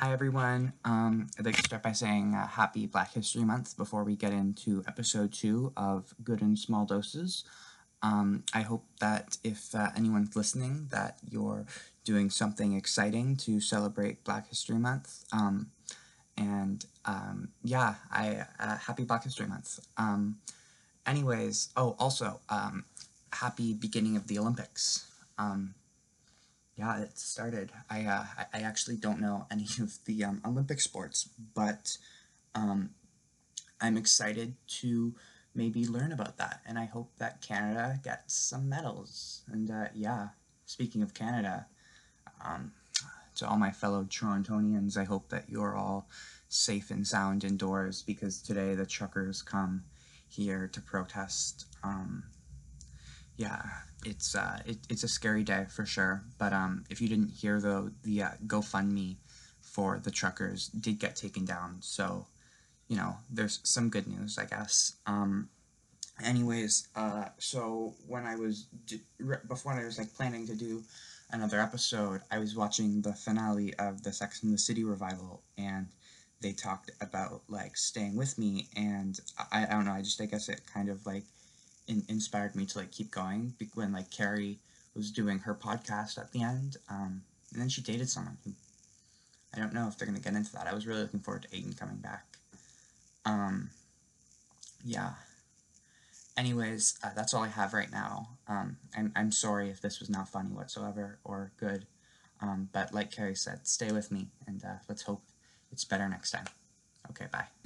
Hi everyone. Um, I'd like to start by saying uh, Happy Black History Month before we get into episode two of Good in Small Doses. Um, I hope that if uh, anyone's listening, that you're doing something exciting to celebrate Black History Month. Um, and um, yeah, I uh, Happy Black History Month. Um, anyways, oh, also, um, happy beginning of the Olympics. Yeah, it started. I, uh, I actually don't know any of the um, Olympic sports, but um, I'm excited to maybe learn about that, and I hope that Canada gets some medals. And uh, yeah, speaking of Canada, um, to all my fellow Torontonians, I hope that you're all safe and sound indoors because today the truckers come here to protest. Um, yeah, it's uh, it, it's a scary day for sure. But um, if you didn't hear though, the uh, GoFundMe for the truckers did get taken down. So, you know, there's some good news, I guess. Um, anyways, uh, so when I was before I was like planning to do another episode, I was watching the finale of the Sex and the City revival, and they talked about like staying with me, and I, I don't know, I just I guess it kind of like in, inspired me to like keep going when like Carrie was doing her podcast at the end, um, and then she dated someone who I don't know if they're gonna get into that. I was really looking forward to Aidan coming back. Um, yeah. Anyways, uh, that's all I have right now. Um, I'm, I'm sorry if this was not funny whatsoever or good. Um, but like Carrie said, stay with me and uh, let's hope it's better next time. Okay, bye.